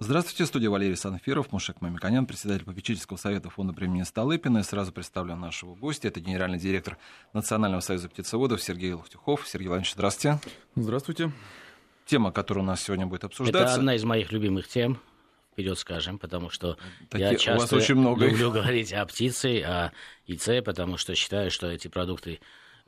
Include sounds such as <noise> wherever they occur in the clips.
Здравствуйте, студия Валерий Санфиров, Мушек Мамиканян, председатель попечительского совета фонда премии Столыпина. И сразу представлю нашего гостя. Это генеральный директор Национального союза птицеводов Сергей Лохтюхов. Сергей Иванович, здравствуйте. Здравствуйте. Тема, которая у нас сегодня будет обсуждаться. Это одна из моих любимых тем, вперед скажем, потому что Такие, я часто у вас очень много люблю <laughs> говорить о птице, о яйце, потому что считаю, что эти продукты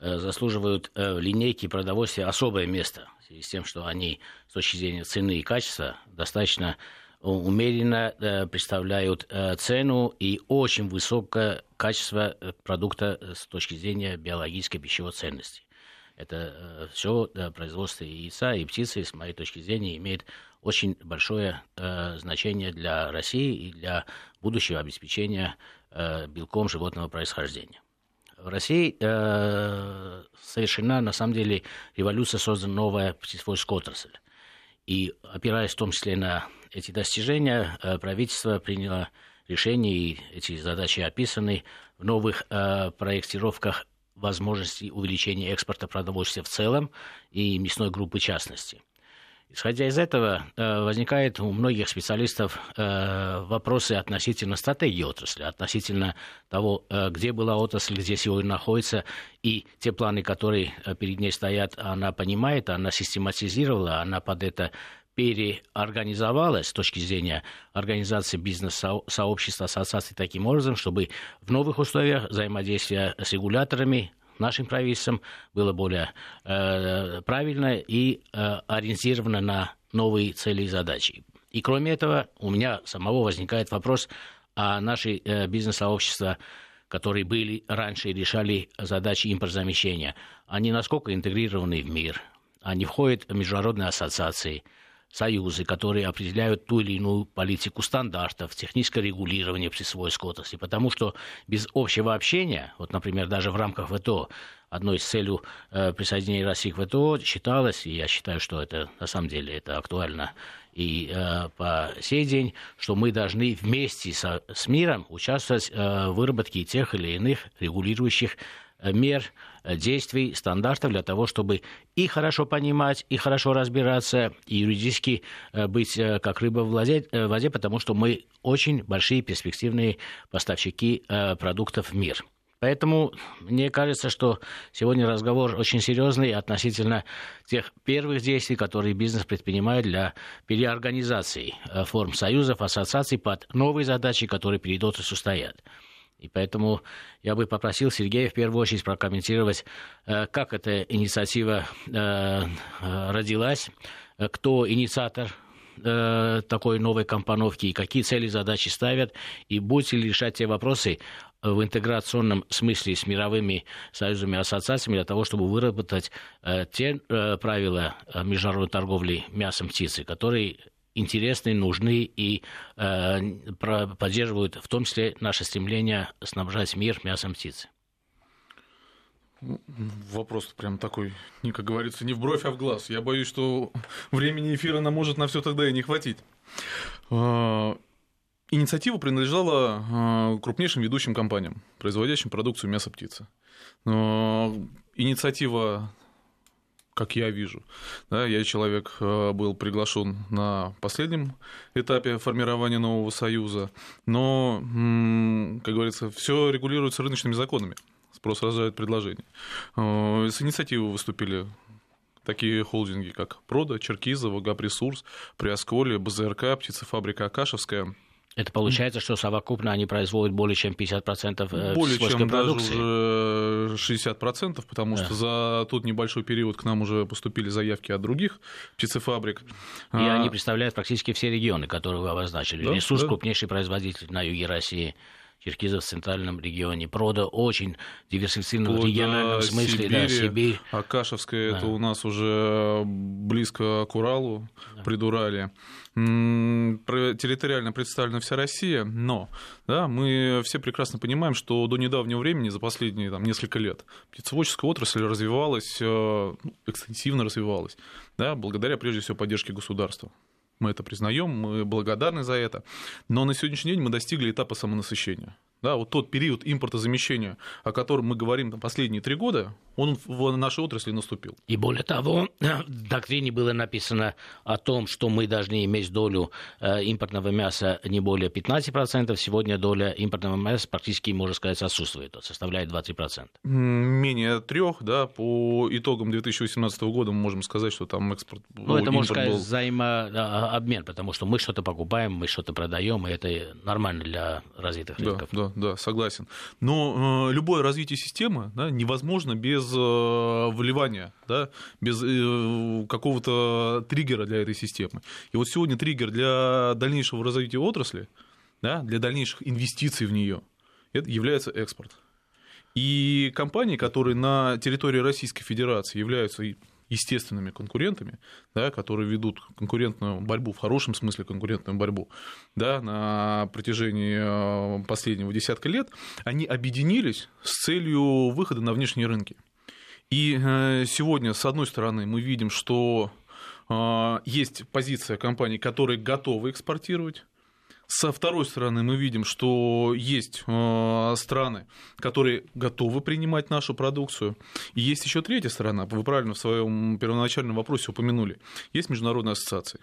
заслуживают э, в линейке продовольствия особое место, в связи с тем, что они с точки зрения цены и качества достаточно умеренно э, представляют э, цену и очень высокое качество э, продукта с точки зрения биологической пищевой ценности. Это все производство яйца и птицы, с моей точки зрения, имеет очень большое значение для России и для будущего обеспечения белком животного происхождения. В России совершена, на самом деле, революция, создана новая птицеводческая отрасль. И опираясь в том числе на эти достижения, э, правительство приняло решение, и эти задачи описаны в новых э, проектировках возможностей увеличения экспорта продовольствия в целом и мясной группы в частности. Исходя из этого, э, возникает у многих специалистов вопросы относительно стратегии отрасли, относительно того, где была отрасль, где сегодня находится, и те планы, которые перед ней стоят, она понимает, она систематизировала, она под это переорганизовалась с точки зрения организации бизнес-сообщества, ассоциаций таким образом, чтобы в новых условиях взаимодействия с регуляторами, нашим правительством было более э, правильно и э, ориентировано на новые цели и задачи. И кроме этого, у меня самого возникает вопрос о нашей э, бизнес-сообщества, которые были раньше и решали задачи импортзамещения. Они насколько интегрированы в мир? Они входят в международные ассоциации – союзы, которые определяют ту или иную политику стандартов, техническое регулирование присвоевской отрасли. Потому что без общего общения, вот, например, даже в рамках ВТО, одной из целей э, присоединения России к ВТО считалось, и я считаю, что это на самом деле это актуально и э, по сей день, что мы должны вместе со, с миром участвовать э, в выработке тех или иных регулирующих э, мер, действий, стандартов для того, чтобы и хорошо понимать, и хорошо разбираться, и юридически э, быть как рыба в воде, потому что мы очень большие перспективные поставщики продуктов в мир. Поэтому мне кажется, что сегодня разговор очень серьезный относительно тех первых действий, которые бизнес предпринимает для переорганизации э, форм союзов, ассоциаций под новые задачи, которые перед отраслью стоят. И поэтому я бы попросил Сергея в первую очередь прокомментировать, э, как эта инициатива э, родилась, кто инициатор такой новой компоновки и какие цели и задачи ставят, и будете ли решать те вопросы, в интеграционном смысле с мировыми союзами и ассоциациями для того, чтобы выработать э, те э, правила э, международной торговли мясом птицы, которые интересны, нужны и э, поддерживают в том числе наше стремление снабжать мир мясом птицы. Вопрос прям такой, не, как говорится, не в бровь, а в глаз. Я боюсь, что времени эфира нам может на все тогда и не хватить. А, Инициатива принадлежала а, крупнейшим ведущим компаниям, производящим продукцию мяса птицы. Инициатива как я вижу. Да, я человек а, был приглашен на последнем этапе формирования нового союза, но, как говорится, все регулируется рыночными законами. Спрос рождает предложение. А, с инициативой выступили такие холдинги, как Прода, Черкизова, Гапресурс, Приосколье, БЗРК, птицефабрика Акашевская – это получается, что совокупно они производят более чем 50% э, более чем продукции. даже уже 60%, потому да. что за тот небольшой период к нам уже поступили заявки от других птицефабрик. И а... они представляют практически все регионы, которые вы обозначили. Да, Ресурс да. крупнейший производитель на юге России. Черкизов в центральном регионе. Прода очень диверсифицирован в региональном смысле. Сибири, да, Сибирь. Акашевская да. это у нас уже близко к Уралу, да. Придурале. Территориально представлена вся Россия, но да, мы все прекрасно понимаем, что до недавнего времени, за последние там, несколько лет, птицеводческая отрасль развивалась, э, ну, экстенсивно развивалась, да, благодаря прежде всего поддержке государства. Мы это признаем, мы благодарны за это. Но на сегодняшний день мы достигли этапа самонасыщения. Да, вот тот период импортозамещения, о котором мы говорим последние три года, он в нашей отрасли наступил. И более того, <clears throat> в доктрине было написано о том, что мы должны иметь долю э, импортного мяса не более 15%. Сегодня доля импортного мяса практически, можно сказать, отсутствует, составляет 20%. Менее трех, да, по итогам 2018 года мы можем сказать, что там экспорт Ну, это, можно сказать, был... взаимообмен, потому что мы что-то покупаем, мы что-то продаем, и это нормально для развитых рынков. Да, да, да, согласен. Но э, любое развитие системы да, невозможно без э, вливания, да, без э, какого-то триггера для этой системы. И вот сегодня триггер для дальнейшего развития отрасли, да, для дальнейших инвестиций в нее, это является экспорт. И компании, которые на территории Российской Федерации являются естественными конкурентами, да, которые ведут конкурентную борьбу, в хорошем смысле конкурентную борьбу, да, на протяжении э, последнего десятка лет, они объединились с целью выхода на внешние рынки. И э, сегодня, с одной стороны, мы видим, что э, есть позиция компаний, которые готовы экспортировать, со второй стороны, мы видим, что есть э, страны, которые готовы принимать нашу продукцию. И есть еще третья сторона, вы правильно в своем первоначальном вопросе упомянули. Есть международные ассоциации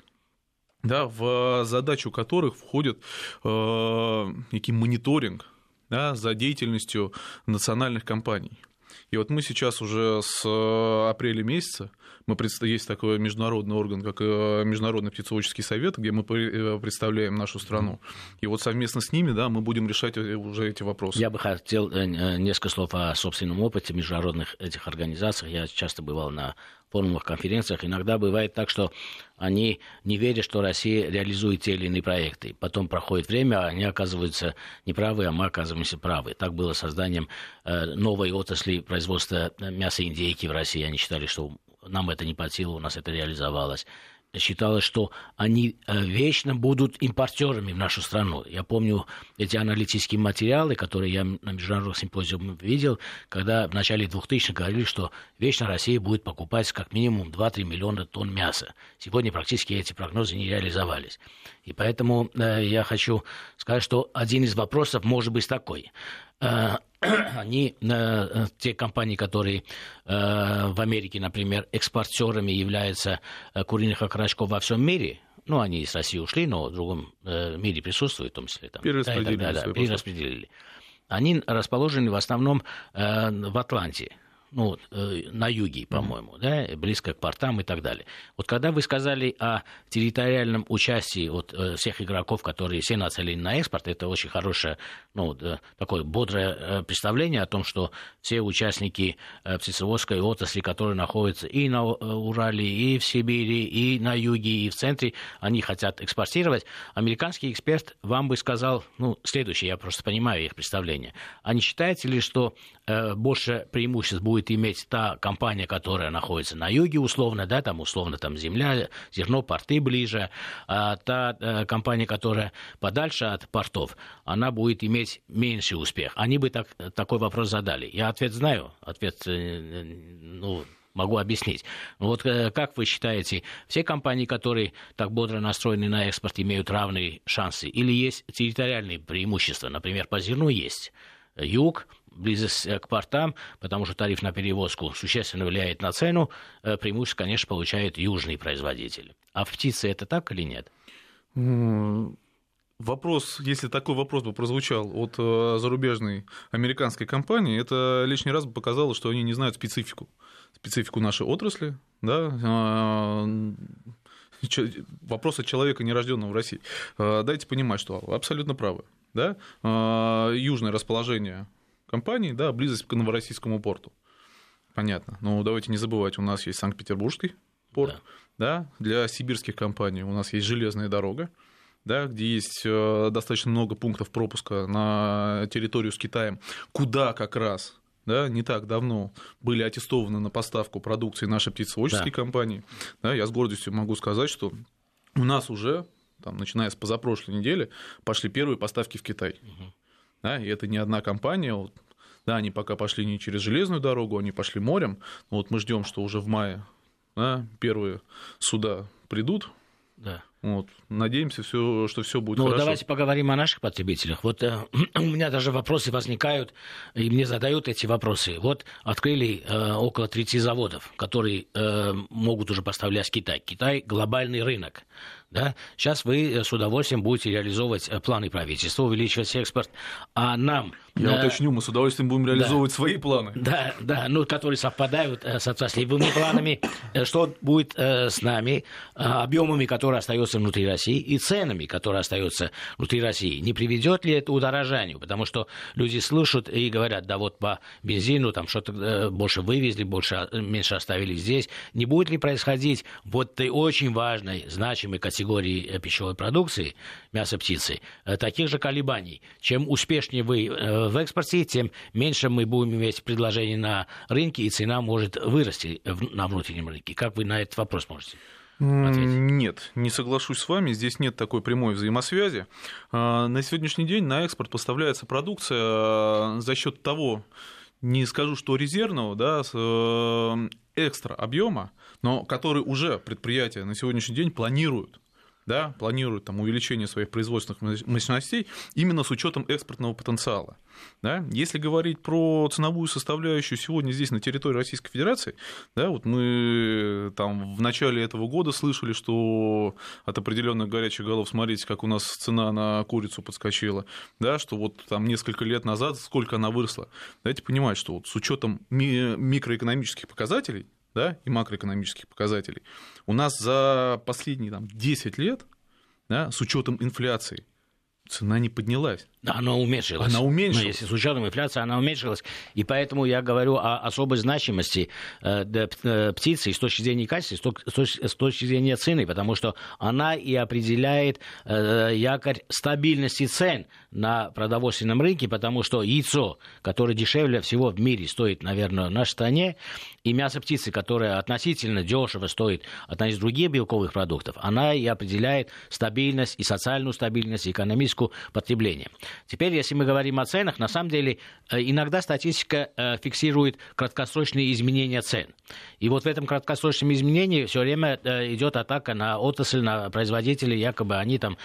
да, в задачу которых входит э, некий мониторинг да, за деятельностью национальных компаний. И вот мы сейчас уже с э, апреля месяца, мы есть такой международный орган, как э, Международный птицеводческий совет, где мы э, представляем нашу страну. И вот совместно с ними да, мы будем решать уже эти вопросы. Я бы хотел несколько слов о собственном опыте международных этих организаций. Я часто бывал на форумах, конференциях. Иногда бывает так, что они не верят, что Россия реализует те или иные проекты. Потом проходит время, а они оказываются неправы, а мы оказываемся правы. Так было созданием э, новой отрасли производства мяса индейки в России. Они считали, что нам это не под силу, у нас это реализовалось считалось, что они э, вечно будут импортерами в нашу страну. Я помню эти аналитические материалы, которые я на международных симпозиумах видел, когда в начале 2000-х говорили, что вечно Россия будет покупать как минимум 2-3 миллиона тонн мяса. Сегодня практически эти прогнозы не реализовались. И поэтому э, я хочу сказать, что один из вопросов может быть такой. <clears throat> Э, они, э, те компании, которые э, в Америке, например, экспортерами являются куриных окорочков во всем мире, ну, они из России ушли, но в другом мире присутствуют, в том числе там. Перераспределили. Да, да, да, перераспределили. Они расположены в основном в Атланте ну, э, на юге, по-моему, да, близко к портам и так далее. Вот когда вы сказали о территориальном участии вот, э, всех игроков, которые все нацелены на экспорт, это очень хорошее, ну, да, такое бодрое э, представление о том, что все участники птицеводской отрасли, которые находятся и на Урале, и в Сибири, и на юге, и в центре, они хотят экспортировать. Американский эксперт вам бы сказал, ну, следующее, я просто понимаю их представление. А не считаете ли, что больше преимуществ будет будет иметь та компания, которая находится на юге, условно, да, там условно там земля, зерно, порты ближе, а та э, компания, которая подальше от портов, она будет иметь меньший успех. Они бы так, такой вопрос задали. Я ответ знаю, ответ, э, ну, могу объяснить. Вот э, как вы считаете, все компании, которые так бодро настроены на экспорт, имеют равные шансы? Или есть территориальные преимущества? Например, по зерну есть юг, близость э, к портам, потому что тариф на перевозку существенно влияет на цену, э, преимущество, конечно, получают южные производители. А в птице это так или нет? Вопрос, если такой вопрос бы прозвучал от э, зарубежной американской компании, это лишний раз бы показало, что они не знают специфику, специфику нашей отрасли, да, а, вопроса человека, нерожденного в России. Дайте понимать, что абсолютно правы. Да? А, южное расположение компании, да, близость к Новороссийскому порту. Понятно. Но давайте не забывать, у нас есть Санкт-Петербургский порт, да. да, для сибирских компаний у нас есть железная дорога, да, где есть э, достаточно много пунктов пропуска на территорию с Китаем, куда как раз да, не так давно были аттестованы на поставку продукции нашей птицеводческой да. компании. Да, я с гордостью могу сказать, что у нас уже, там, начиная с позапрошлой недели, пошли первые поставки в Китай. Угу. Да, и это не одна компания. Вот, да, они пока пошли не через железную дорогу, они пошли морем. Но вот мы ждем, что уже в мае да, первые суда придут. Да. Вот. Надеемся, все, что все будет ну, хорошо. Давайте поговорим о наших потребителях. Вот э, <clears throat> у меня даже вопросы возникают, и мне задают эти вопросы. Вот открыли э, около 30 заводов, которые э, могут уже поставлять Китай. Китай глобальный рынок. Да? Сейчас вы э, с удовольствием будете реализовывать э, планы правительства, увеличивать экспорт, а нам... Я э, уточню, мы с удовольствием будем реализовывать да, свои планы. Да, да, ну, которые совпадают с отраслевыми планами. Что будет с нами, объемами, которые остаются внутри России, и ценами, которые остаются внутри России. Не приведет ли это удорожанию? Потому что люди слышат и говорят, да вот по бензину там что-то э, больше вывезли, больше, меньше оставили здесь. Не будет ли происходить вот этой очень важной, значимой категории э, пищевой продукции, мяса птицы, э, таких же колебаний. Чем успешнее вы в экспорте, тем меньше мы будем иметь предложений на рынке, и цена может вырасти на внутреннем рынке. Как вы на этот вопрос можете? Ответить? Нет, не соглашусь с вами, здесь нет такой прямой взаимосвязи. А, на сегодняшний день на экспорт поставляется продукция за счет того, не скажу, что резервного, да, экстра объема, но который уже предприятия на сегодняшний день планируют да, планируют там, увеличение своих производственных мощностей именно с учетом экспортного потенциала. Да? Если говорить про ценовую составляющую сегодня здесь, на территории Российской Федерации, да, вот мы там в начале этого года слышали, что от определенных горячих голов, смотрите, как у нас цена на курицу подскочила, да, что вот там несколько лет назад сколько она выросла. Дайте понимать, что вот с учетом микроэкономических показателей, да, и макроэкономических показателей, у нас за последние там, 10 лет, да, с учетом инфляции, цена не поднялась. Она уменьшилась. Она уменьшилась. Но если с учетом инфляции, она уменьшилась. И поэтому я говорю о особой значимости э, э, птицы с точки зрения качества, с точки зрения цены, потому что она и определяет э, якорь стабильности цен на продовольственном рынке, потому что яйцо, которое дешевле всего в мире стоит, наверное, в нашей стране, и мясо птицы, которое относительно дешево стоит относительно других белковых продуктов, она и определяет стабильность и социальную стабильность, и экономическую потребление. Теперь, если мы говорим о ценах, на самом деле э, иногда статистика э, фиксирует краткосрочные изменения цен. И вот в этом краткосрочном изменении все время э, идет атака на отрасль, на производителей, якобы они там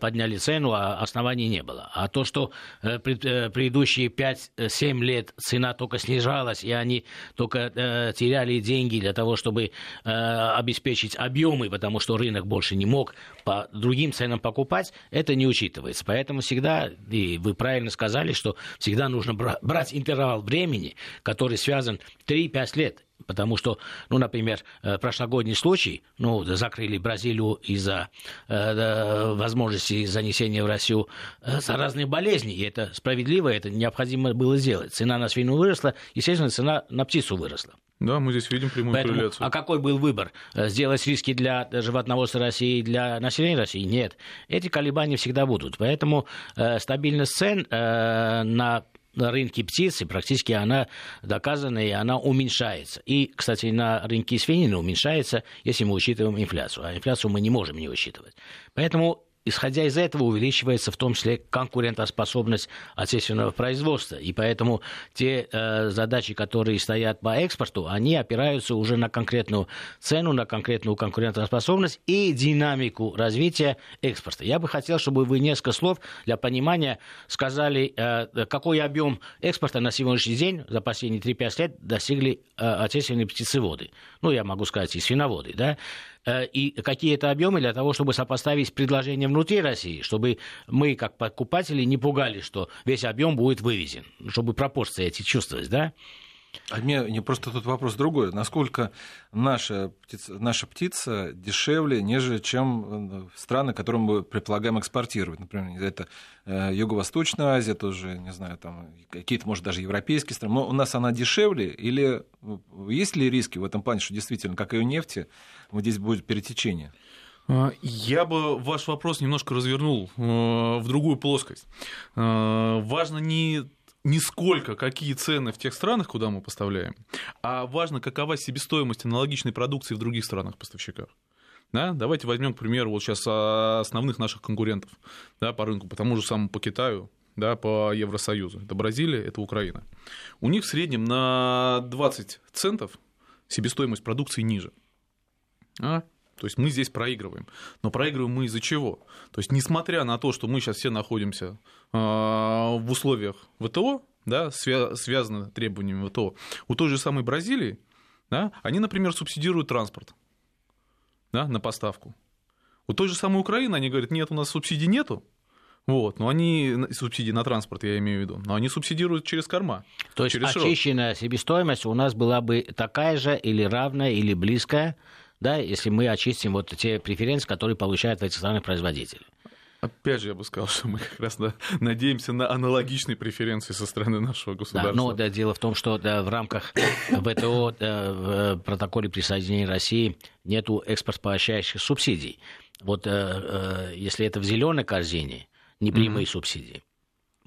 подняли цену, а оснований не было. А то, что предыдущие 5-7 лет цена только снижалась, и они только теряли деньги для того, чтобы обеспечить объемы, потому что рынок больше не мог по другим ценам покупать, это не учитывается. Поэтому всегда и вы правильно сказали, что всегда нужно брать интервал времени, который связан 3-5 лет. Потому что, ну, например, э, прошлогодний случай, ну, закрыли Бразилию из-за э, возможности занесения в Россию э, заразных болезней. И это справедливо, это необходимо было сделать. Цена на свинину выросла, естественно, цена на птицу выросла. Да, мы здесь видим прямую Поэтому, корреляцию. А какой был выбор? Э, сделать риски для животноводства России и для населения России? Нет. Эти колебания всегда будут. Поэтому э, стабильность цен э, на на рынке птицы практически она доказана, и она уменьшается. И, кстати, на рынке свинины уменьшается, если мы учитываем инфляцию. А инфляцию мы не можем не учитывать. Поэтому исходя из этого увеличивается в том числе конкурентоспособность отечественного производства. И поэтому те э, задачи, которые стоят по экспорту, они опираются уже на конкретную цену, на конкретную конкурентоспособность и динамику развития экспорта. Я бы хотел, чтобы вы несколько слов для понимания сказали, э, какой объем экспорта на сегодняшний день за последние 3-5 лет достигли э, отечественные птицеводы. Ну, я могу сказать, и свиноводы, да. Э, и какие-то объемы для того, чтобы сопоставить предложение внутри России, чтобы мы, как покупатели, не пугали, что весь объем будет вывезен, чтобы пропорции эти чувствовать, да? А мне не просто тут вопрос другой. Насколько наша птица, наша птица дешевле, нежели чем э, страны, которым мы предполагаем экспортировать? Например, это э, Юго-Восточная Азия, тоже, не знаю, там какие-то, может, даже европейские страны. Но у нас она дешевле? Или есть ли риски в этом плане, что действительно, как и у нефти, вот здесь будет перетечение? А, я бы ваш вопрос немножко развернул э, в другую плоскость. Важно не не сколько какие цены в тех странах, куда мы поставляем, а важно, какова себестоимость аналогичной продукции в других странах-поставщиках. Да? Давайте возьмем, к примеру, вот сейчас основных наших конкурентов да, по рынку, по тому же самому по Китаю, да, по Евросоюзу. Это Бразилия, это Украина. У них в среднем на 20 центов себестоимость продукции ниже. А? То есть мы здесь проигрываем. Но проигрываем мы из-за чего? То есть несмотря на то, что мы сейчас все находимся в условиях ВТО, да, связаны требованиями ВТО, у той же самой Бразилии, да, они, например, субсидируют транспорт да, на поставку. У той же самой Украины они говорят, нет, у нас субсидий нету, вот, но они, субсидии на транспорт, я имею в виду, но они субсидируют через корма. То есть через очищенная широт. себестоимость у нас была бы такая же или равная, или близкая, да, если мы очистим вот те преференции, которые получают в этих странах производители. Опять же, я бы сказал, <laughs> что мы как раз надеемся на аналогичные преференции со стороны нашего государства. Да, но да, дело в том, что да, в рамках <coughs> ВТО да, в протоколе присоединения России нету экспорт поощряющих субсидий. Вот э, э, если это в зеленой корзине, непрямые mm-hmm. субсидии,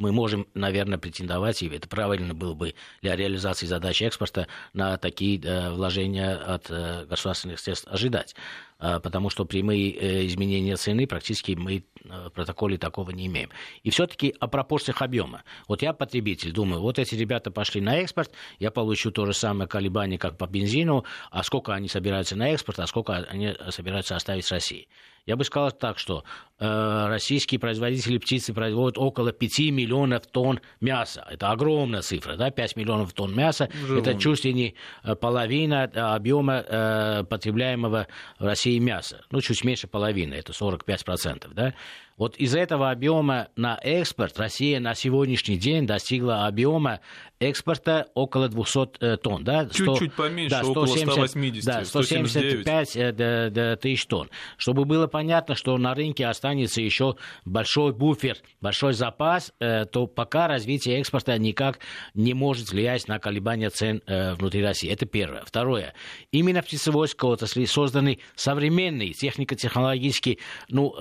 мы можем, наверное, претендовать, и это правильно было бы для реализации задачи экспорта, на такие э, вложения от э, государственных средств ожидать. А, потому что прямые э, изменения цены практически мы э, в протоколе такого не имеем. И все-таки о пропорциях объема. Вот я потребитель, думаю, вот эти ребята пошли на экспорт, я получу то же самое колебание, как по бензину, а сколько они собираются на экспорт, а сколько они собираются оставить в России. Я бы сказал так, что э, российские производители птицы производят около 5 миллионов тонн мяса. Это огромная цифра, да, 5 миллионов тонн мяса. Живо. Это чуть ли не половина объема э, потребляемого в России и мяса. Ну, чуть меньше половины, это 45%. Да? Вот из этого объема на экспорт Россия на сегодняшний день достигла объема экспорта около 200 э, тонн. Да? Чуть-чуть поменьше, да, 170, около 180, да, 175 179. тысяч тонн. Чтобы было понятно, что на рынке останется еще большой буфер, большой запас, э, то пока развитие экспорта никак не может влиять на колебания цен э, внутри России. Это первое. Второе. Именно в птицеводской отрасли созданы современные технико-технологические ну,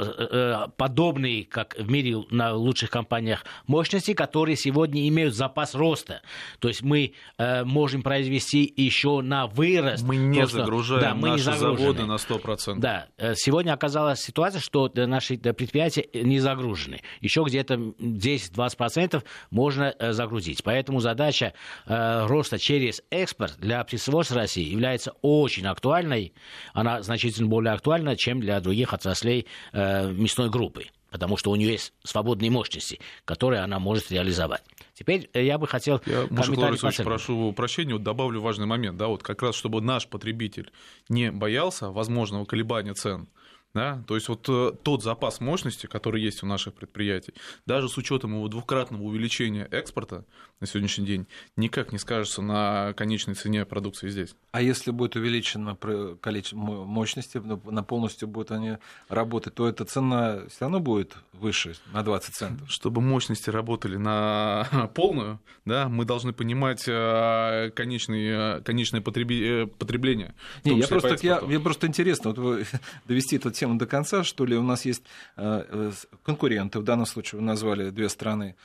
подобные подобные, как в мире на лучших компаниях, мощности, которые сегодня имеют запас роста. То есть мы э, можем произвести еще на вырост. Мы не то, загружаем да, мы наши не заводы на 100%. Да, э, сегодня оказалась ситуация, что наши предприятия не загружены. Еще где-то 10-20% можно э, загрузить. Поэтому задача э, роста через экспорт для птицеводства России является очень актуальной. Она значительно более актуальна, чем для других отраслей э, мясной группы потому что у нее есть свободные мощности, которые она может реализовать. Теперь э, я бы хотел... Я, Маша прошу прощения, вот добавлю важный момент. Да, вот как раз, чтобы наш потребитель не боялся возможного колебания цен, да? То есть вот э, тот запас мощности, который есть у наших предприятий, даже с учетом его двукратного увеличения экспорта на сегодняшний день, никак не скажется на конечной цене продукции здесь. А если будет увеличено количество мощности, ну, на полностью будут они работать, то эта цена все равно будет выше на 20 центов? Чтобы мощности работали на <laughs> полную, да, мы должны понимать э, конечное, э, конечное потребление. Не, я, просто, я, мне просто интересно вот, <laughs> довести этот тему до конца, что ли, у нас есть э, э, конкуренты, в данном случае вы назвали две страны,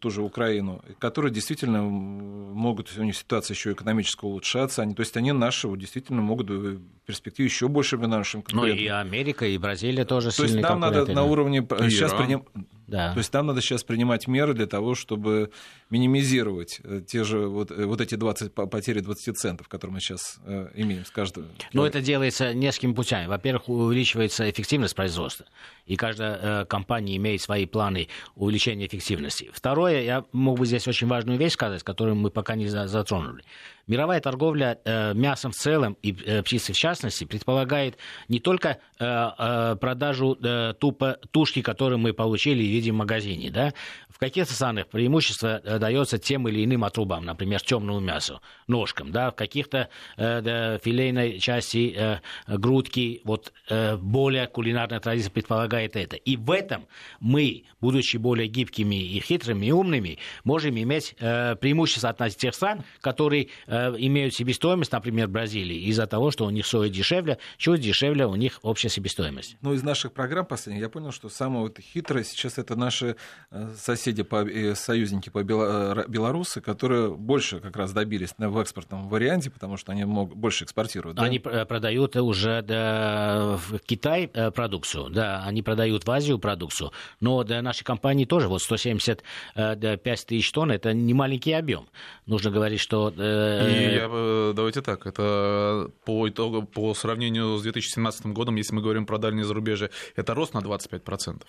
тоже Украину, которые действительно могут, у них ситуация еще экономически улучшаться, они, то есть они наши действительно могут в перспективе еще больше быть нашим конкурентам. Ну и Америка, и Бразилия тоже То есть нам надо на уровне... Сейчас приним... Да. То есть нам надо сейчас принимать меры для того, чтобы минимизировать э, те же вот, э, вот эти 20, потери 20 центов, которые мы сейчас э, имеем с каждого. Но это делается несколькими путями. Во-первых, увеличивается эффективность производства, и каждая компания имеет свои планы увеличения эффективности. Второе, я мог бы здесь очень важную вещь сказать, которую мы пока не затронули. Мировая торговля э, мясом в целом и э, птицей в частности предполагает не только э, э, продажу э, тупо, тушки, которую мы получили в виде магазине. Да? В каких-то странах преимущество э, дается тем или иным отрубам, например, темному мясу, ножкам. Да? В каких-то э, филейной части э, грудки вот, э, более кулинарная традиция предполагает это. И в этом мы, будучи более гибкими и хитрыми и умными, можем иметь э, преимущество от тех стран, которые Э, имеют себестоимость, например, Бразилии, из-за того, что у них соя дешевле, чуть дешевле у них общая себестоимость. Ну, из наших программ последних я понял, что самое вот хитрое сейчас это наши э, соседи, по, союзники по белорусы, которые больше как раз добились в экспортном варианте, потому что они могут, больше экспортируют. Да? Они продают уже да, в Китай продукцию, да, они продают в Азию продукцию, но да, наши компании тоже, вот 175 тысяч тонн, это не маленький объем. Нужно говорить, что... Э... И я, давайте так, это по итогу, по сравнению с 2017 годом, если мы говорим про дальние зарубежье, это рост на 25%.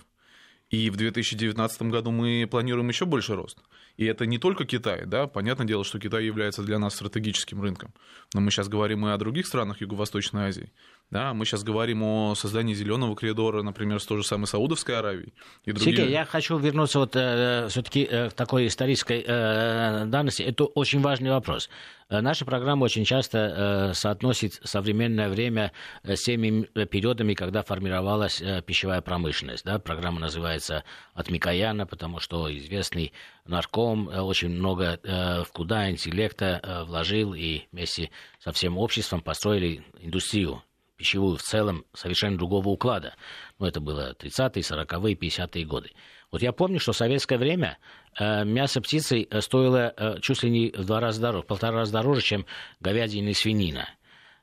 И в 2019 году мы планируем еще больше рост. И это не только Китай, да, понятное дело, что Китай является для нас стратегическим рынком. Но мы сейчас говорим и о других странах Юго-Восточной Азии. Да, мы сейчас говорим о создании зеленого коридора, например, с той же самой Саудовской Аравией. И другие... Сергей, я хочу вернуться вот, э, все-таки э, к такой исторической э, данности. Это очень важный вопрос. Э, наша программа очень часто э, соотносит современное время э, с теми периодами, когда формировалась э, пищевая промышленность. Да? Программа называется «От Микояна», потому что известный нарком э, очень много э, вкуда интеллекта э, вложил и вместе со всем обществом построили индустрию пищевую в целом совершенно другого уклада. Ну, это было 30-е, 40-е, 50-е годы. Вот я помню, что в советское время э, мясо птицы э, стоило э, чуть ли не в два раза дороже, в полтора раза дороже, чем говядина и свинина.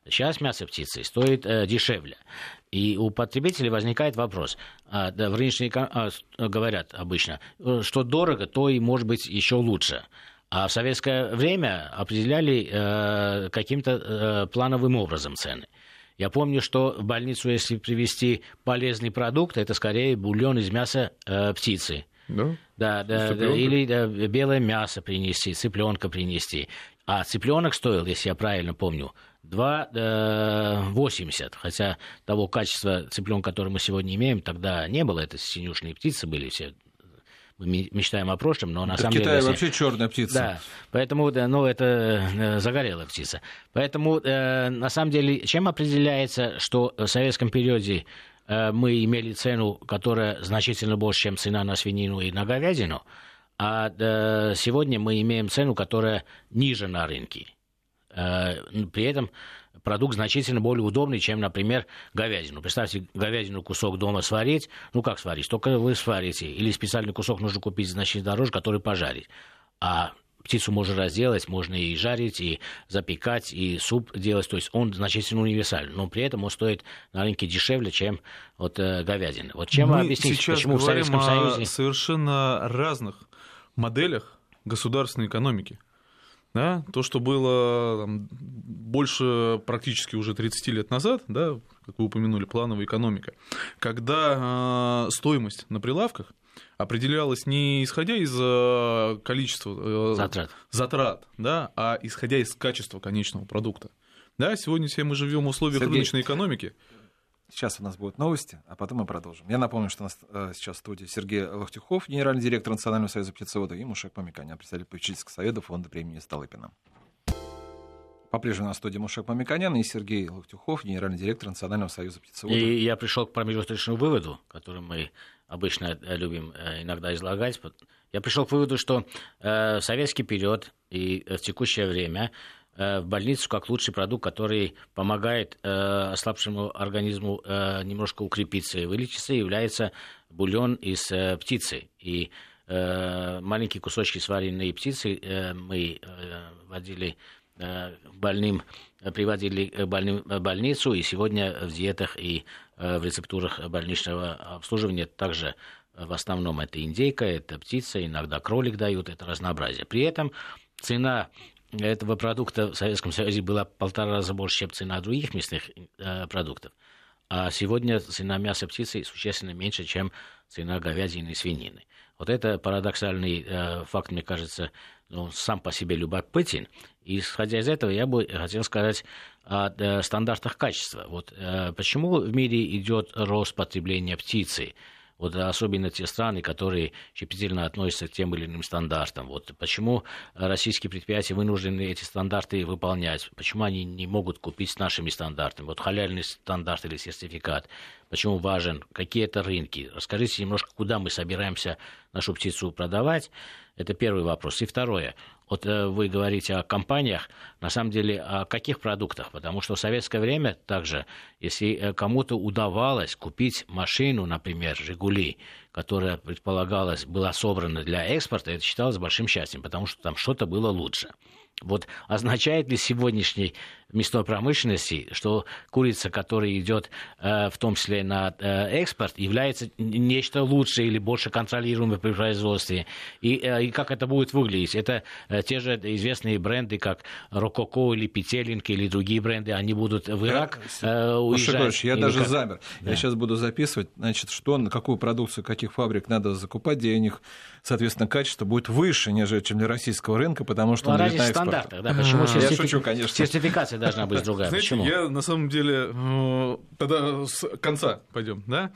Сейчас мясо птицы стоит э, дешевле. И у потребителей возникает вопрос. А, да, в рыночной а, говорят обычно, э, что дорого, то и может быть еще лучше. А в советское время определяли э, каким-то э, плановым образом цены. Я помню, что в больницу, если привезти полезный продукт, это скорее бульон из мяса э, птицы. Да? Да, да, да или да, белое мясо принести, цыпленка принести. А цыпленок стоил, если я правильно помню, 2,80. Э, Хотя того качества цыпленка, который мы сегодня имеем, тогда не было. Это синюшные птицы были все мы мечтаем о прошлом, но на да самом деле... Китай вообще черная птица. Да, поэтому, да, ну, это э, загорелая птица. Поэтому, э, на самом деле, чем определяется, что в советском периоде э, мы имели цену, которая значительно больше, чем цена на свинину и на говядину, а э, сегодня мы имеем цену, которая ниже на рынке. Э, при этом продукт значительно более удобный, чем, например, говядину. Представьте, говядину кусок дома сварить. Ну, как сварить? Только вы сварите. Или специальный кусок нужно купить значительно дороже, который пожарить. А птицу можно разделать, можно и жарить, и запекать, и суп делать. То есть он значительно универсальный. Но при этом он стоит на рынке дешевле, чем вот, э, говядина. Вот чем Мы объяснить, сейчас почему в Советском Союзе... о совершенно разных моделях государственной экономики. Да, то, что было там, больше практически уже 30 лет назад, да, как вы упомянули, плановая экономика, когда э, стоимость на прилавках определялась не исходя из э, количества э, затрат, затрат да, а исходя из качества конечного продукта. Да, сегодня все мы живем в условиях Сергей, рыночной экономики. Сейчас у нас будут новости, а потом мы продолжим. Я напомню, что у нас э, сейчас в студии Сергей Лохтюхов, генеральный директор Национального союза птицевода, и Мушек Памиканя, председатель попечительского совета фонда премии Столыпина. По-прежнему на студии Мушек Памиканян и Сергей Локтюхов, генеральный директор Национального союза птицевода. И я пришел к промежуточному выводу, который мы обычно э, любим э, иногда излагать. Я пришел к выводу, что в советский период и в текущее время Э, в больницу как лучший продукт, который помогает э, ослабшему организму э, немножко укрепиться и вылечиться, является бульон из э, птицы. И э, маленькие кусочки сваренной птицы э, мы э, водили э, больным, приводили больным в больницу, и сегодня в диетах и э, в рецептурах больничного обслуживания также в основном это индейка, это птица, иногда кролик дают, это разнообразие. При этом цена этого продукта в Советском Союзе была полтора раза больше, чем цена других мясных э, продуктов. А сегодня цена мяса птицы существенно меньше, чем цена говядины и свинины. Вот это парадоксальный э, факт, мне кажется, ну, сам по себе любопытен. И исходя из этого, я бы хотел сказать о э, стандартах качества. Вот э, почему в мире идет рост потребления птицы? Вот особенно те страны, которые щепетильно относятся к тем или иным стандартам. Вот почему российские предприятия вынуждены эти стандарты выполнять? Почему они не могут купить с нашими стандартами? Вот халяльный стандарт или сертификат. почему важен, какие это рынки. Расскажите немножко, куда мы собираемся нашу птицу продавать. Это первый вопрос. И второе. Вот э, вы говорите о компаниях, на самом деле о каких продуктах? Потому что в советское время также, если э, кому-то удавалось купить машину, например, «Жигули», которая предполагалась, была собрана для экспорта, это считалось большим счастьем, потому что там что-то было лучше. Вот означает ли сегодняшний мясной промышленности, что курица, которая идет э, в том числе на э, экспорт, является нечто лучшее или больше контролируемое при производстве. И, э, и как это будет выглядеть? Это те же известные бренды, как Рококо или Петелинки или другие бренды, они будут в Ирак э, уезжать? я даже как... замер. Да. Я сейчас буду записывать, значит, что, на какую продукцию каких фабрик надо закупать, где у них, соответственно, качество будет выше, нежели чем для российского рынка, потому что ну, он на стандартах, да, почему а, сертифи... Я шучу, конечно. Сертификация ситуация должна быть другая. Знаете, Почему? Я на самом деле э, тогда с конца пойдем, да?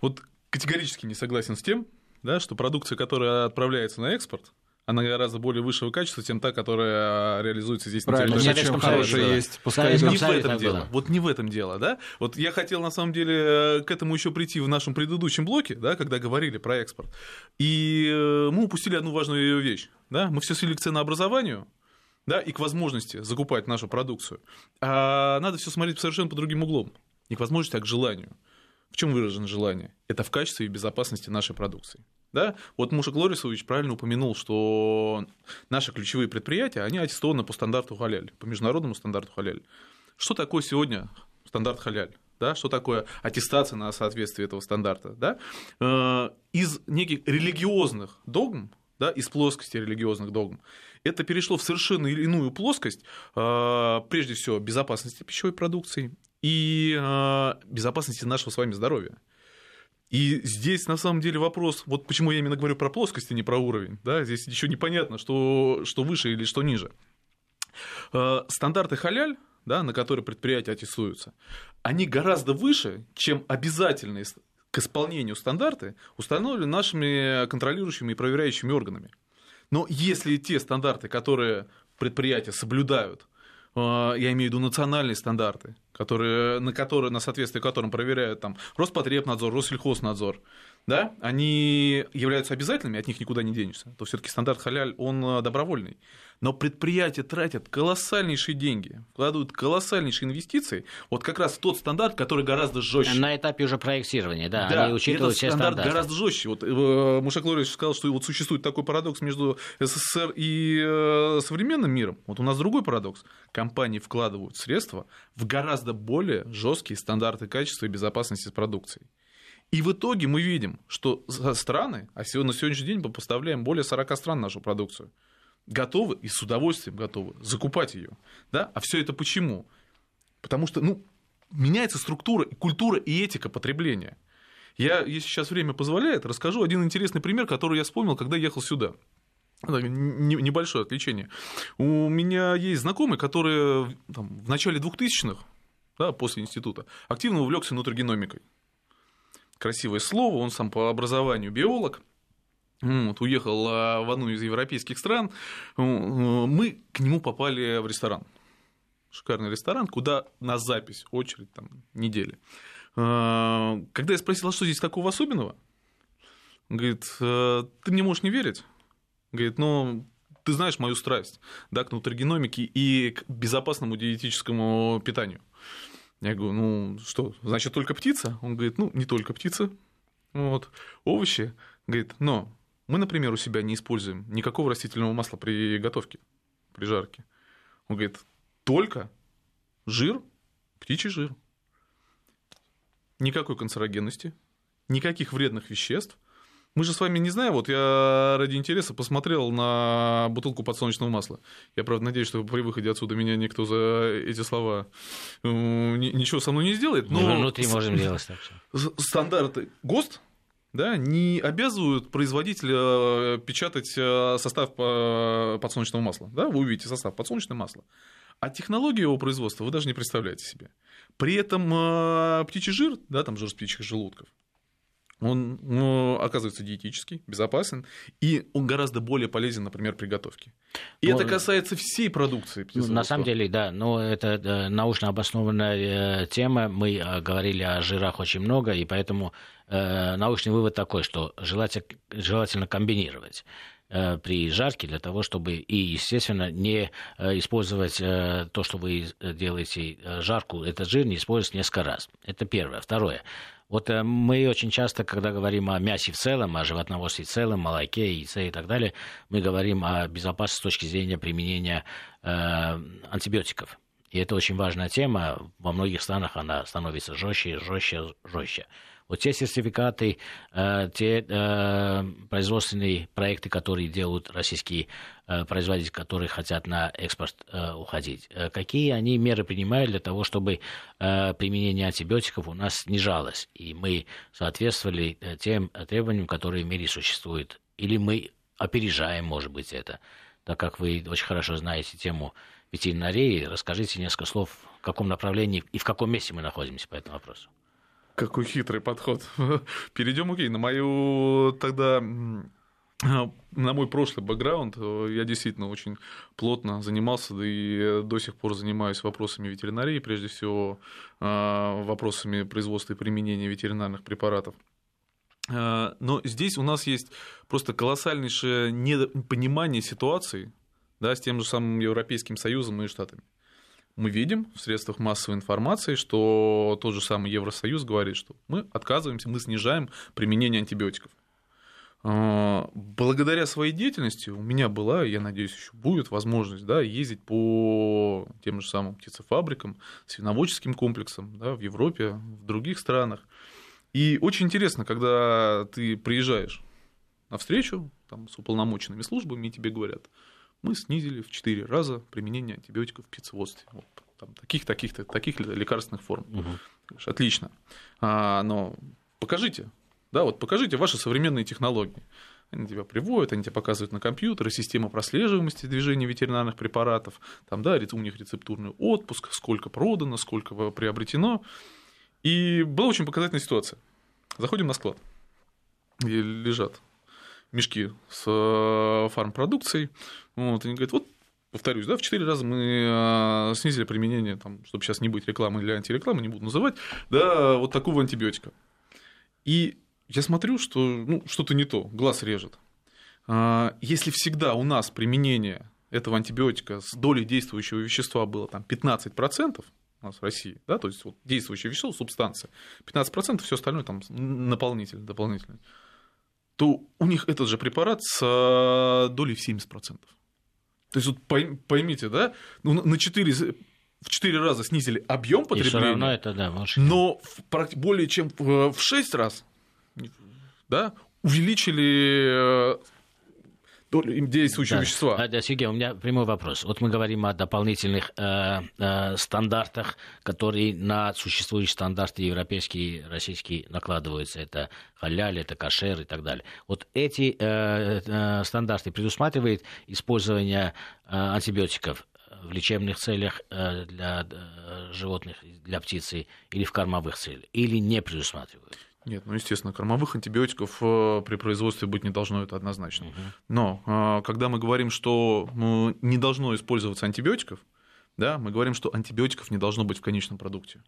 Вот категорически не согласен с тем, да, что продукция, которая отправляется на экспорт, она гораздо более высшего качества, чем та, которая реализуется здесь Правильно, на территории. Чем хорошая да. есть. Пускай не в этом дело. Было. Вот не в этом дело, да? Вот я хотел на самом деле к этому еще прийти в нашем предыдущем блоке, да, когда говорили про экспорт. И э, мы упустили одну важную вещь, да? Мы все свели к ценообразованию, да, и к возможности закупать нашу продукцию. А надо все смотреть совершенно по другим углом. Не к возможности, а к желанию. В чем выражено желание? Это в качестве и безопасности нашей продукции. Да? Вот Мушек Лорисович правильно упомянул, что наши ключевые предприятия, они аттестованы по стандарту халяль, по международному стандарту халяль. Что такое сегодня стандарт халяль? Да, что такое аттестация на соответствие этого стандарта? Да? Э, из неких религиозных догм, да, из плоскости религиозных догм, это перешло в совершенно иную плоскость, а, прежде всего, безопасности пищевой продукции и а, безопасности нашего с вами здоровья. И здесь на самом деле вопрос, вот почему я именно говорю про плоскость, а не про уровень, да, здесь еще непонятно, что, что выше или что ниже. А, стандарты халяль, да, на которые предприятия аттестуются, они гораздо выше, чем обязательные к исполнению стандарты, установлены нашими контролирующими и проверяющими органами. Но если те стандарты, которые предприятия соблюдают, э, я имею в виду национальные стандарты, которые, на, которые, на соответствие которым проверяют там, Роспотребнадзор, Россельхознадзор, да, они являются обязательными, от них никуда не денешься, то все-таки стандарт халяль, он э, добровольный. Но предприятия тратят колоссальнейшие деньги, вкладывают колоссальнейшие инвестиции, вот как раз тот стандарт, который гораздо жестче. На этапе уже проектирования, да, да они учитывают этот стандарт стандарты. гораздо жестче. Вот э, Мушек Лорич сказал, что вот существует такой парадокс между СССР и э, современным миром. Вот у нас другой парадокс. Компании вкладывают средства в гораздо более жесткие стандарты качества и безопасности продукции. И в итоге мы видим, что страны, а на сегодняшний день мы поставляем более 40 стран нашу продукцию, готовы и с удовольствием готовы закупать ее. Да? А все это почему? Потому что ну, меняется структура, культура и этика потребления. Я, если сейчас время позволяет, расскажу один интересный пример, который я вспомнил, когда ехал сюда. Небольшое отвлечение. У меня есть знакомый, который там, в начале 2000-х, да, после института, активно увлекся нутригеномикой красивое слово, он сам по образованию биолог, вот, уехал а, в одну из европейских стран, мы к нему попали в ресторан. Шикарный ресторан, куда на запись очередь там недели. А, когда я спросил, а что здесь такого особенного? Говорит, «Э, ты мне можешь не верить. Говорит, ну, ты знаешь мою страсть да, к нутригеномике и к безопасному диетическому питанию. Я говорю, ну что, значит только птица? Он говорит, ну не только птица, вот, овощи. Говорит, но мы, например, у себя не используем никакого растительного масла при готовке, при жарке. Он говорит, только жир, птичий жир. Никакой канцерогенности, никаких вредных веществ – мы же с вами не знаем, вот я ради интереса посмотрел на бутылку подсолнечного масла. Я, правда, надеюсь, что при выходе отсюда меня никто за эти слова ничего со мной не сделает. Но Мы внутри можем делать так что. Стандарты ГОСТ да, не обязывают производителя печатать э, состав подсолнечного масла. Да, вы увидите состав подсолнечного масла. А технологию его производства вы даже не представляете себе. При этом э, птичий жир, да, там жир с птичьих желудков, он ну, оказывается диетический, безопасен, и он гораздо более полезен, например, при готовке. И ну, это касается всей продукции. Ну, на самом деле, да, но это э, научно обоснованная э, тема. Мы э, говорили о жирах очень много, и поэтому научный вывод такой, что желательно, желательно комбинировать при жарке для того, чтобы и, естественно, не использовать то, что вы делаете жарку, этот жир не использовать несколько раз. Это первое. Второе. Вот э, мы очень часто, когда говорим о мясе в целом, о животноводстве в целом, молоке, яйце и так далее, мы говорим о безопасности с точки зрения применения э, антибиотиков. И это очень важная тема. Во многих странах она становится жестче, жестче, жестче. Вот те сертификаты, э, те э, производственные проекты, которые делают российские э, производители, которые хотят на экспорт уходить, какие они меры принимают для того, чтобы применение антибиотиков у нас снижалось, и мы соответствовали тем требованиям, которые в мире существуют, или мы опережаем, может быть, это, так как вы очень хорошо знаете тему ветеринарии, расскажите несколько слов, в каком направлении и в каком месте мы находимся по этому вопросу. Какой хитрый подход. <laughs> Перейдем, окей, на мою тогда на мой прошлый бэкграунд я действительно очень плотно занимался, да и до сих пор занимаюсь вопросами ветеринарии, прежде всего а, вопросами производства и применения ветеринарных препаратов. А, но здесь у нас есть просто колоссальнейшее непонимание ситуации да, с тем же самым Европейским Союзом и Штатами мы видим в средствах массовой информации, что тот же самый Евросоюз говорит, что мы отказываемся, мы снижаем применение антибиотиков. А, благодаря своей деятельности у меня была, я надеюсь, еще будет возможность да, ездить по тем же самым птицефабрикам, свиноводческим комплексам да, в Европе, в других странах. И очень интересно, когда ты приезжаешь на встречу там, с уполномоченными службами, и тебе говорят, мы снизили в 4 раза применение антибиотиков в птицеводстве. Вот, там, таких, таких, таких лекарственных форм. Угу. Отлично. А, но покажите, да, вот покажите ваши современные технологии. Они тебя приводят, они тебе показывают на компьютере система прослеживаемости движения ветеринарных препаратов, там, да, у них рецептурный отпуск, сколько продано, сколько приобретено. И была очень показательная ситуация. Заходим на склад, где лежат мешки с э, фармпродукцией. Вот, и они говорят, вот повторюсь, да, в 4 раза мы э, снизили применение, там, чтобы сейчас не быть рекламой или антирекламой, не буду называть, да, вот такого антибиотика. И я смотрю, что ну, что-то не то, глаз режет. А, если всегда у нас применение этого антибиотика с долей действующего вещества было там 15%, у нас в России, да, то есть вот действующее вещество, субстанция, 15%, все остальное там наполнитель, дополнительный то у них этот же препарат с э, долей в 70%. То есть вот поймите, да, ну, на 4, в 4 раза снизили объем потребления, и равно это, да, но в, более чем в 6 раз да, увеличили э, действующего да. вещества. Да, Сергей, у меня прямой вопрос. Вот мы говорим о дополнительных э, э, стандартах, которые на существующие стандарты европейские, российские накладываются. Это халяль, это кашер и так далее. Вот эти э, э, стандарты предусматривают использование э, антибиотиков в лечебных целях э, для э, животных, для птицы или в кормовых целях, или не предусматривают? Нет, ну, естественно, кормовых антибиотиков э, при производстве быть не должно, это однозначно. Угу. Но э, когда мы говорим, что ну, не должно использоваться антибиотиков, да, мы говорим, что антибиотиков не должно быть в конечном продукте.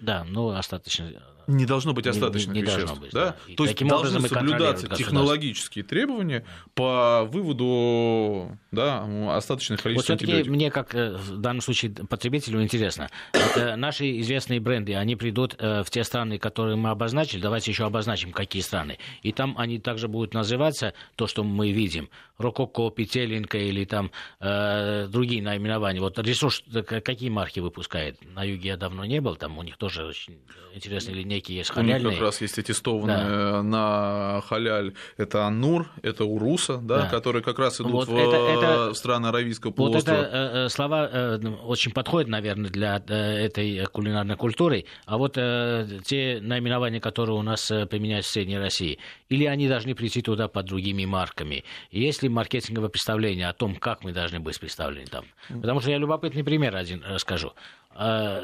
Да, ну остаточно. Э, не должно быть остаточных не, не веществ. Быть, да? Да. То есть должны соблюдаться технологические требования по выводу да, остаточных количеств вот антибиотиков. Мне, как э, в данном случае потребителю, интересно. Это наши известные бренды, они придут э, в те страны, которые мы обозначили. Давайте еще обозначим, какие страны. И там они также будут называться, то, что мы видим, Рококо, Петелинка или там э, другие наименования. Вот ресурс, какие марки выпускает? На юге я давно не был, там у них тоже тоже очень интересные линейки есть халяльные. У них как раз есть аттестованные да. на халяль. Это Аннур, это Уруса, да, да. которые как раз идут вот в, это, это, страны Аравийского полуострова. Вот это э, слова э, ну, очень подходят, наверное, для э, этой кулинарной культуры. А вот те наименования, которые у нас применяются в Средней России, или они должны прийти туда под другими марками? Есть ли маркетинговое представление о том, как мы должны быть представлены там? Потому что я любопытный пример один расскажу.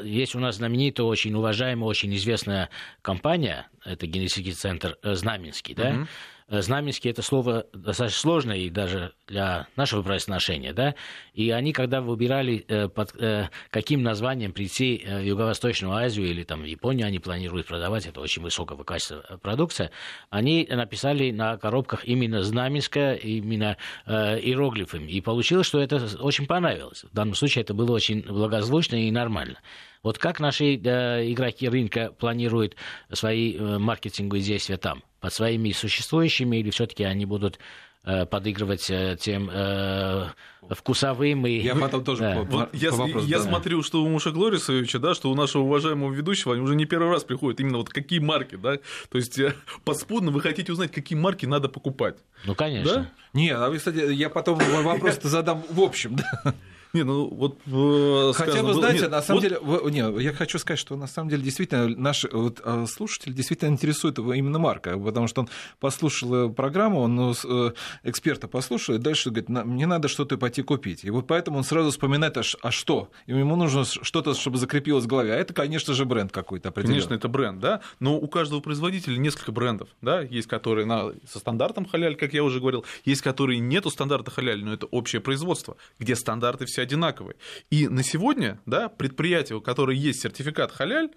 Есть у нас знаменитый очень уважаемая, очень известная компания, это генетический центр Знаменский, да, uh-huh Э, знаменский это слово достаточно сложное и даже для нашего произношения, да, и они, когда выбирали, э, под э, каким названием прийти в Юго-Восточную Азию или там в Японию, они планируют продавать, это очень высокого качества продукция, они написали на коробках именно знаменское, именно иероглифами, и получилось, что это очень понравилось. В данном случае это было очень благозвучно и нормально. Вот как наши э, игроки рынка планируют свои э, маркетинговые действия там? Под своими существующими или все-таки они будут э, подыгрывать э, тем э, вкусовым и... Я потом тоже да. по, вот по, я, по вопросу, я да. смотрю, что у Муша Глорисовича, да, что у нашего уважаемого ведущего, они уже не первый раз приходят, именно вот какие марки, да, то есть э, подспудно вы хотите узнать, какие марки надо покупать. Ну, конечно. Да? Не, а вы, кстати, я потом вопрос-то задам в общем, да. Не, ну вот э, Хотя бы, знаете, нет, на самом вот... деле, не, я хочу сказать, что на самом деле действительно наш вот, а, слушатель действительно интересует его именно марка, потому что он послушал э, программу, он ну, э, эксперта послушал, и дальше говорит, мне надо что-то пойти купить. И вот поэтому он сразу вспоминает, а, а что? Ему нужно что-то, чтобы закрепилось в голове. А это, конечно же, бренд какой-то определенный. Конечно, это бренд, да, но у каждого производителя несколько брендов, да, есть которые на, со стандартом халяль, как я уже говорил, есть которые нету стандарта халяль, но это общее производство, где стандарты все одинаковые. И на сегодня да, предприятие, у которого есть сертификат халяль,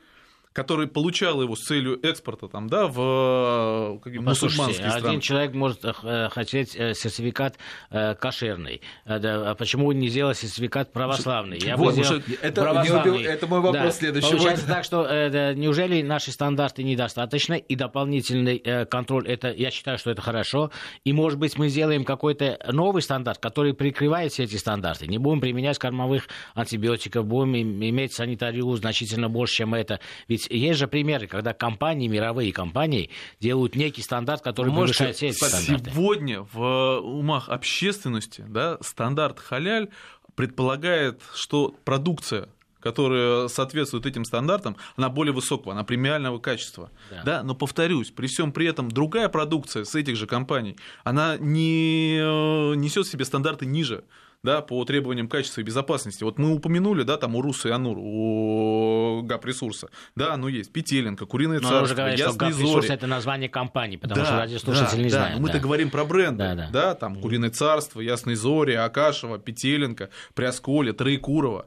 который получал его с целью экспорта там, да, в э, какие, мусульманские страны. Один человек может э, хотеть э, сертификат кошерный. А почему не сделать сертификат православный? Я вот, бы сделал это, православный. это мой вопрос да. следующий. Получается так, что неужели наши стандарты недостаточны, и дополнительный контроль, это, я считаю, что это хорошо, и, может быть, мы сделаем какой-то новый стандарт, который прикрывает все эти стандарты. Не будем применять кормовых антибиотиков, будем иметь санитарию значительно больше, чем это. Ведь ведь есть же примеры, когда компании, мировые компании делают некий стандарт, который Можете, превышает все эти стандарты. Сегодня в умах общественности да, стандарт халяль предполагает, что продукция которая соответствует этим стандартам, она более высокого, она премиального качества. Да. Да? Но повторюсь, при всем при этом другая продукция с этих же компаний, она не э, несет в себе стандарты ниже да, по требованиям качества и безопасности. Вот мы упомянули, да, там у Руса и Анур, у ГАП-ресурса, да, ну есть, Петеленко, Куриное Но царство, говорит, Ясные что Зори. это название компании, потому да, что радиослушатели да, не да, знают. Мы-то да. говорим про бренды, да, да. да, там Куриное царство, Ясные Зори, Акашева, Петеленко, Прясколя, Троекурова,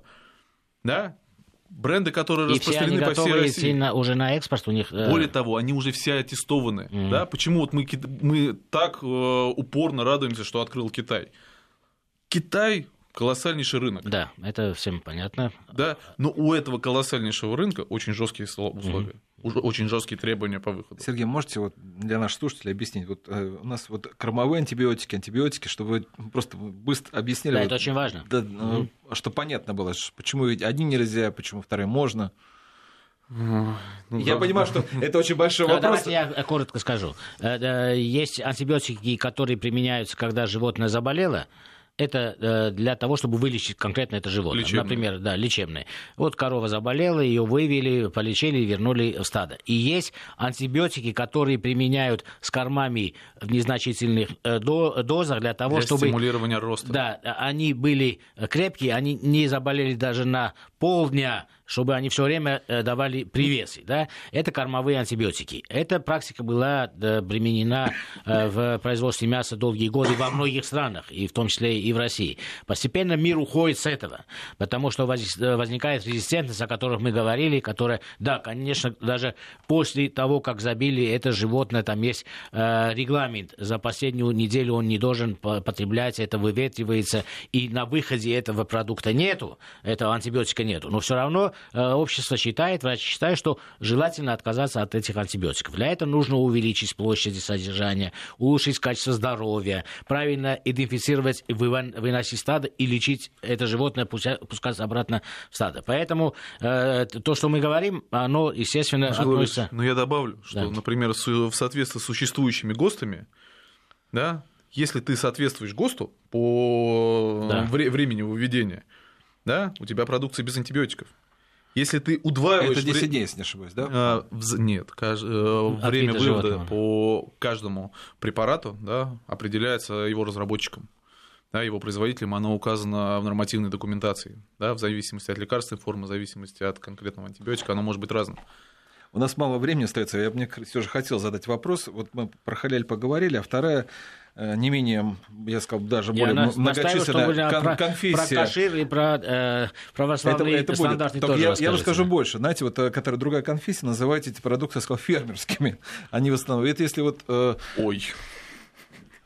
да, бренды, которые и распространены все по всей России. На, уже на экспорт у них. Э, Более того, они уже все аттестованы. Mm. Да? Почему вот мы, мы так э, упорно радуемся, что открыл Китай? Китай колоссальнейший рынок. Да, это всем понятно. Да, но у этого колоссальнейшего рынка очень жесткие условия. Mm-hmm. Очень жесткие требования по выходу. Сергей, можете вот для наших слушателей объяснить? Вот э, у нас вот кормовые антибиотики, антибиотики, чтобы вы просто быстро объяснили. Да, вот, это очень важно. Да, mm-hmm. Чтобы понятно было, почему одни нельзя, почему вторые можно. Ну, я да. понимаю, что <laughs> это очень большой вопрос. Давайте я коротко скажу. Э, есть антибиотики, которые применяются, когда животное заболело, это э, для того, чтобы вылечить конкретно это животное. Лечебное. Например, да, лечебное. Вот корова заболела, ее вывели, полечили и вернули в стадо. И есть антибиотики, которые применяют с кормами в незначительных э, дозах для того, для чтобы... стимулирования роста. Да, они были крепкие, они не заболели даже на полдня чтобы они все время э, давали привесы. Да? Это кормовые антибиотики. Эта практика была применена э, в производстве мяса долгие годы во многих странах, и в том числе и в России. Постепенно мир уходит с этого, потому что э, возникает резистентность, о которой мы говорили, которая, да, конечно, даже после того, как забили это животное, там есть регламент. За последнюю неделю он не должен потреблять, это выветривается, и на выходе этого продукта нету, этого антибиотика нету. Но все равно Э, общество считает, врачи считают, что желательно отказаться от этих антибиотиков. Для этого нужно увеличить площади содержания, улучшить качество здоровья, правильно идентифицировать, выносить стадо и лечить это животное, пускаться обратно в стадо. Поэтому э, то, что мы говорим, оно, естественно, Михаил относится... Но я добавлю, что, да. например, в соответствии с существующими ГОСТами, да, если ты соответствуешь ГОСТу по да. времени выведения, да, у тебя продукция без антибиотиков. Если ты удваиваешь... Это 10 дней, если не ошибаюсь, да? А, в... Нет, каж... Э, время вывода животного. по каждому препарату да, определяется его разработчиком. да, его производителем, оно указано в нормативной документации. Да, в зависимости от лекарственной формы, в зависимости от конкретного антибиотика, оно может быть разным. У нас мало времени остается. Я мне все же хотел задать вопрос. Вот мы про халяль поговорили, а вторая э, не менее, я сказал, даже более я многочисленная кон- конфессия. Про кашир и про э, православные это, это стандарты будет. тоже я, я расскажу больше. Знаете, вот, э, которая другая конфессия, называйте эти продукты, я сказал, фермерскими. <laughs> Они в основном... Это если вот... Э... Ой.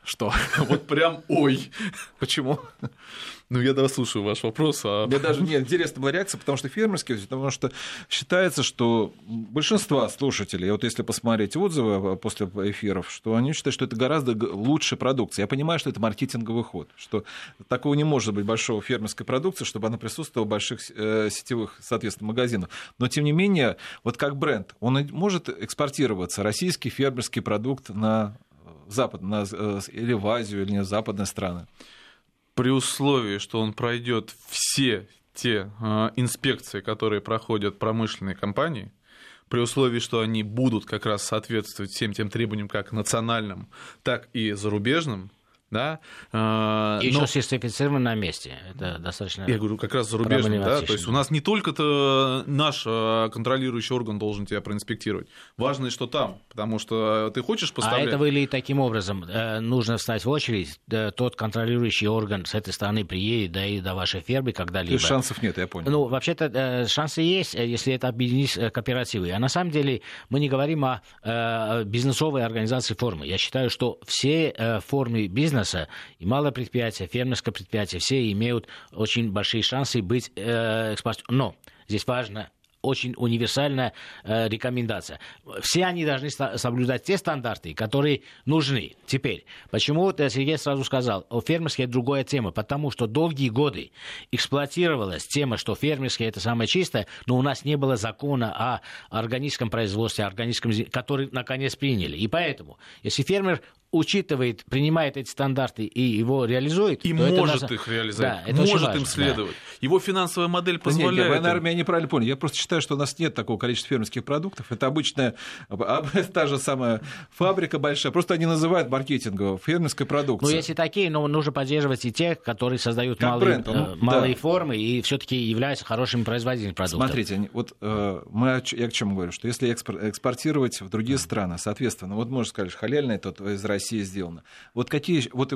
Что? <laughs> Вот прям ой. Почему? <laughs> Ну, я дослушаю ваш вопрос. А... Мне даже не интересна была реакция, потому что фермерские, потому что считается, что большинство слушателей, вот если посмотреть отзывы после эфиров, что они считают, что это гораздо лучше продукция. Я понимаю, что это маркетинговый ход, что такого не может быть большого фермерской продукции, чтобы она присутствовала в больших э, сетевых, соответственно, магазинах. Но, тем не менее, вот как бренд, он может экспортироваться, российский фермерский продукт на Запад, на, э, или в Азию, или в западные страны при условии, что он пройдет все те э, инспекции, которые проходят промышленные компании, при условии, что они будут как раз соответствовать всем тем требованиям, как национальным, так и зарубежным, да. Э, Еще но... сертифицирован на месте. Это достаточно. Я говорю, как раз зарубежным, да. То есть у нас не только-то наш э, контролирующий орган должен тебя проинспектировать. Важно, что там, потому что ты хочешь поставлять. А это вы ли таким образом э, нужно встать в очередь, тот контролирующий орган с этой стороны приедет, да и до вашей фермы когда-либо. То есть шансов нет, я понял. Ну, вообще-то шансы есть, если это объединить кооперативы. А на самом деле мы не говорим о бизнесовой организации формы. Я считаю, что все формы бизнеса бизнеса, и малое предприятие, фермерское предприятие, все имеют очень большие шансы быть э, экспортером. Но здесь важно очень универсальная э, рекомендация. Все они должны соблюдать те стандарты, которые нужны. Теперь, почему вот Сергей сразу сказал, о фермерской это другая тема, потому что долгие годы эксплуатировалась тема, что фермерское это самое чистое, но у нас не было закона о органическом производстве, органическом, который наконец приняли. И поэтому, если фермер учитывает, принимает эти стандарты и его реализует. И может это... их реализовать, да, это может им следовать. Да. Его финансовая модель позволяет. Нет, нет, вы, наверное, неправильно поняли. Я просто считаю, что у нас нет такого количества фермерских продуктов. Это обычная, <laughs> та же самая фабрика большая. Просто они называют маркетинговой фермерской продукцией. Ну, если такие, но нужно поддерживать и тех, которые создают малые, бренд, он, э, малые да. формы и все-таки являются хорошими производителями продуктов. Смотрите, вот э, мы, я к чему говорю, что если экспортировать в другие страны, соответственно, вот можно сказать, халяльный тот из России России сделано. Вот какие... Вот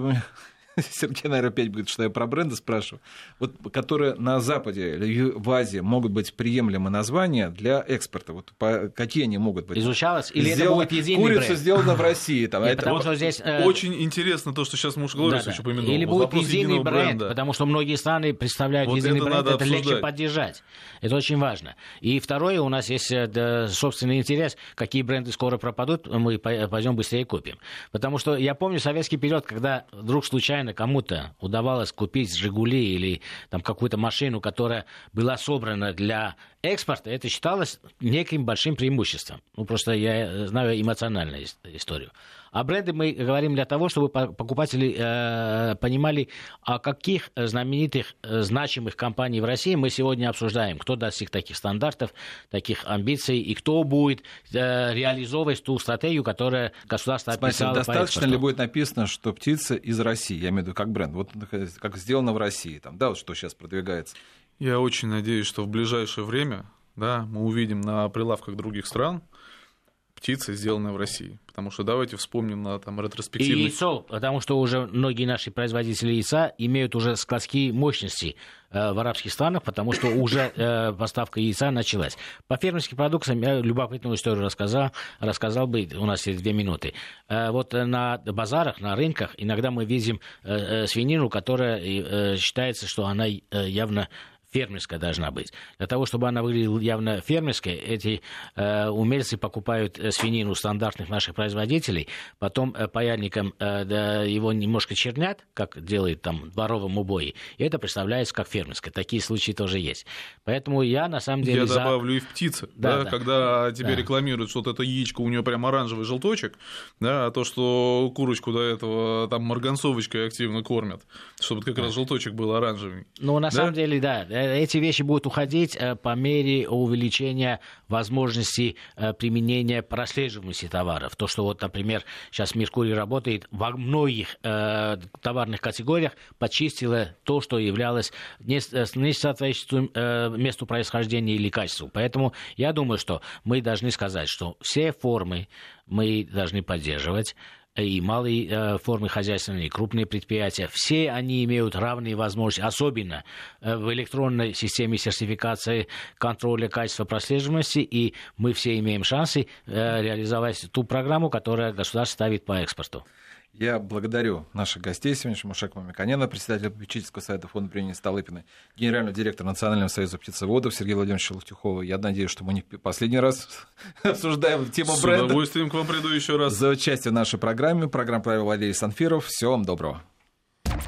<laughs> Сергей, наверное, опять будет, что я про бренды спрашиваю, вот, которые на Западе или в Азии могут быть приемлемы названия для экспорта. Вот по, какие они могут быть? Изучалось? Или Сделано, это будет единый Курица бренд? сделана в России. Там, Нет, это... потому что здесь... Э... Очень интересно то, что сейчас муж Глорис да, еще упомянул. Или будет единый бренд, бренда. потому что многие страны представляют вот единый это бренд, это обсуждать. легче поддержать. Это очень важно. И второе, у нас есть э, да, собственный интерес, какие бренды скоро пропадут, мы пойдем быстрее купим. Потому что я помню советский период, когда вдруг случайно случайно кому-то удавалось купить «Жигули» или там какую-то машину, которая была собрана для экспорта, это считалось неким большим преимуществом. Ну, просто я знаю эмоциональную историю. А бренды мы говорим для того, чтобы покупатели э, понимали, о каких знаменитых, э, значимых компаний в России мы сегодня обсуждаем. Кто достиг таких стандартов, таких амбиций, и кто будет э, реализовывать ту стратегию, которую государство описало Смотрите, достаточно ли будет написано, что птица из России, я имею в виду как бренд, вот как сделано в России, там, да, вот что сейчас продвигается? Я очень надеюсь, что в ближайшее время да, мы увидим на прилавках других стран птица, сделанная в России. Потому что давайте вспомним на там, ретроспективный... И яйцо, потому что уже многие наши производители яйца имеют уже складские мощности э, в арабских странах, потому что уже э, поставка яйца началась. По фермерским продуктам я любопытную историю рассказал, рассказал бы, у нас есть две минуты. Э, вот на базарах, на рынках иногда мы видим э, э, свинину, которая э, считается, что она явно фермерская должна быть. Для того, чтобы она выглядела явно фермерской, эти э, умельцы покупают э, свинину стандартных наших производителей, потом э, паяльником э, да, его немножко чернят, как делает там дворовом убое, и это представляется как фермерское. Такие случаи тоже есть. Поэтому я на самом деле... Я за... добавлю и в птице. Да, да, да. Когда тебе да. рекламируют, что вот это яичко, у нее прям оранжевый желточек, да, а то, что курочку до этого там марганцовочкой активно кормят, чтобы как раз желточек был оранжевый. Ну, на да? самом деле, да эти вещи будут уходить по мере увеличения возможностей применения прослеживаемости товаров. То, что вот, например, сейчас Меркурий работает во многих товарных категориях, почистило то, что являлось несоответствующим месту происхождения или качеству. Поэтому я думаю, что мы должны сказать, что все формы мы должны поддерживать и малые э, формы хозяйственные, и крупные предприятия, все они имеют равные возможности, особенно э, в электронной системе сертификации контроля качества прослеживаемости, и мы все имеем шансы э, реализовать ту программу, которую государство ставит по экспорту. Я благодарю наших гостей сегодняшнего Мушек Мамиканена, председателя попечительского совета фонда премии Столыпиной, генерального директора Национального союза птицеводов Сергея Владимировича Лутюхова. Я надеюсь, что мы не последний раз <laughs> обсуждаем тему бренда. С удовольствием к вам приду еще раз. За участие в нашей программе. Программа провел Валерий Санфиров. Всего вам доброго.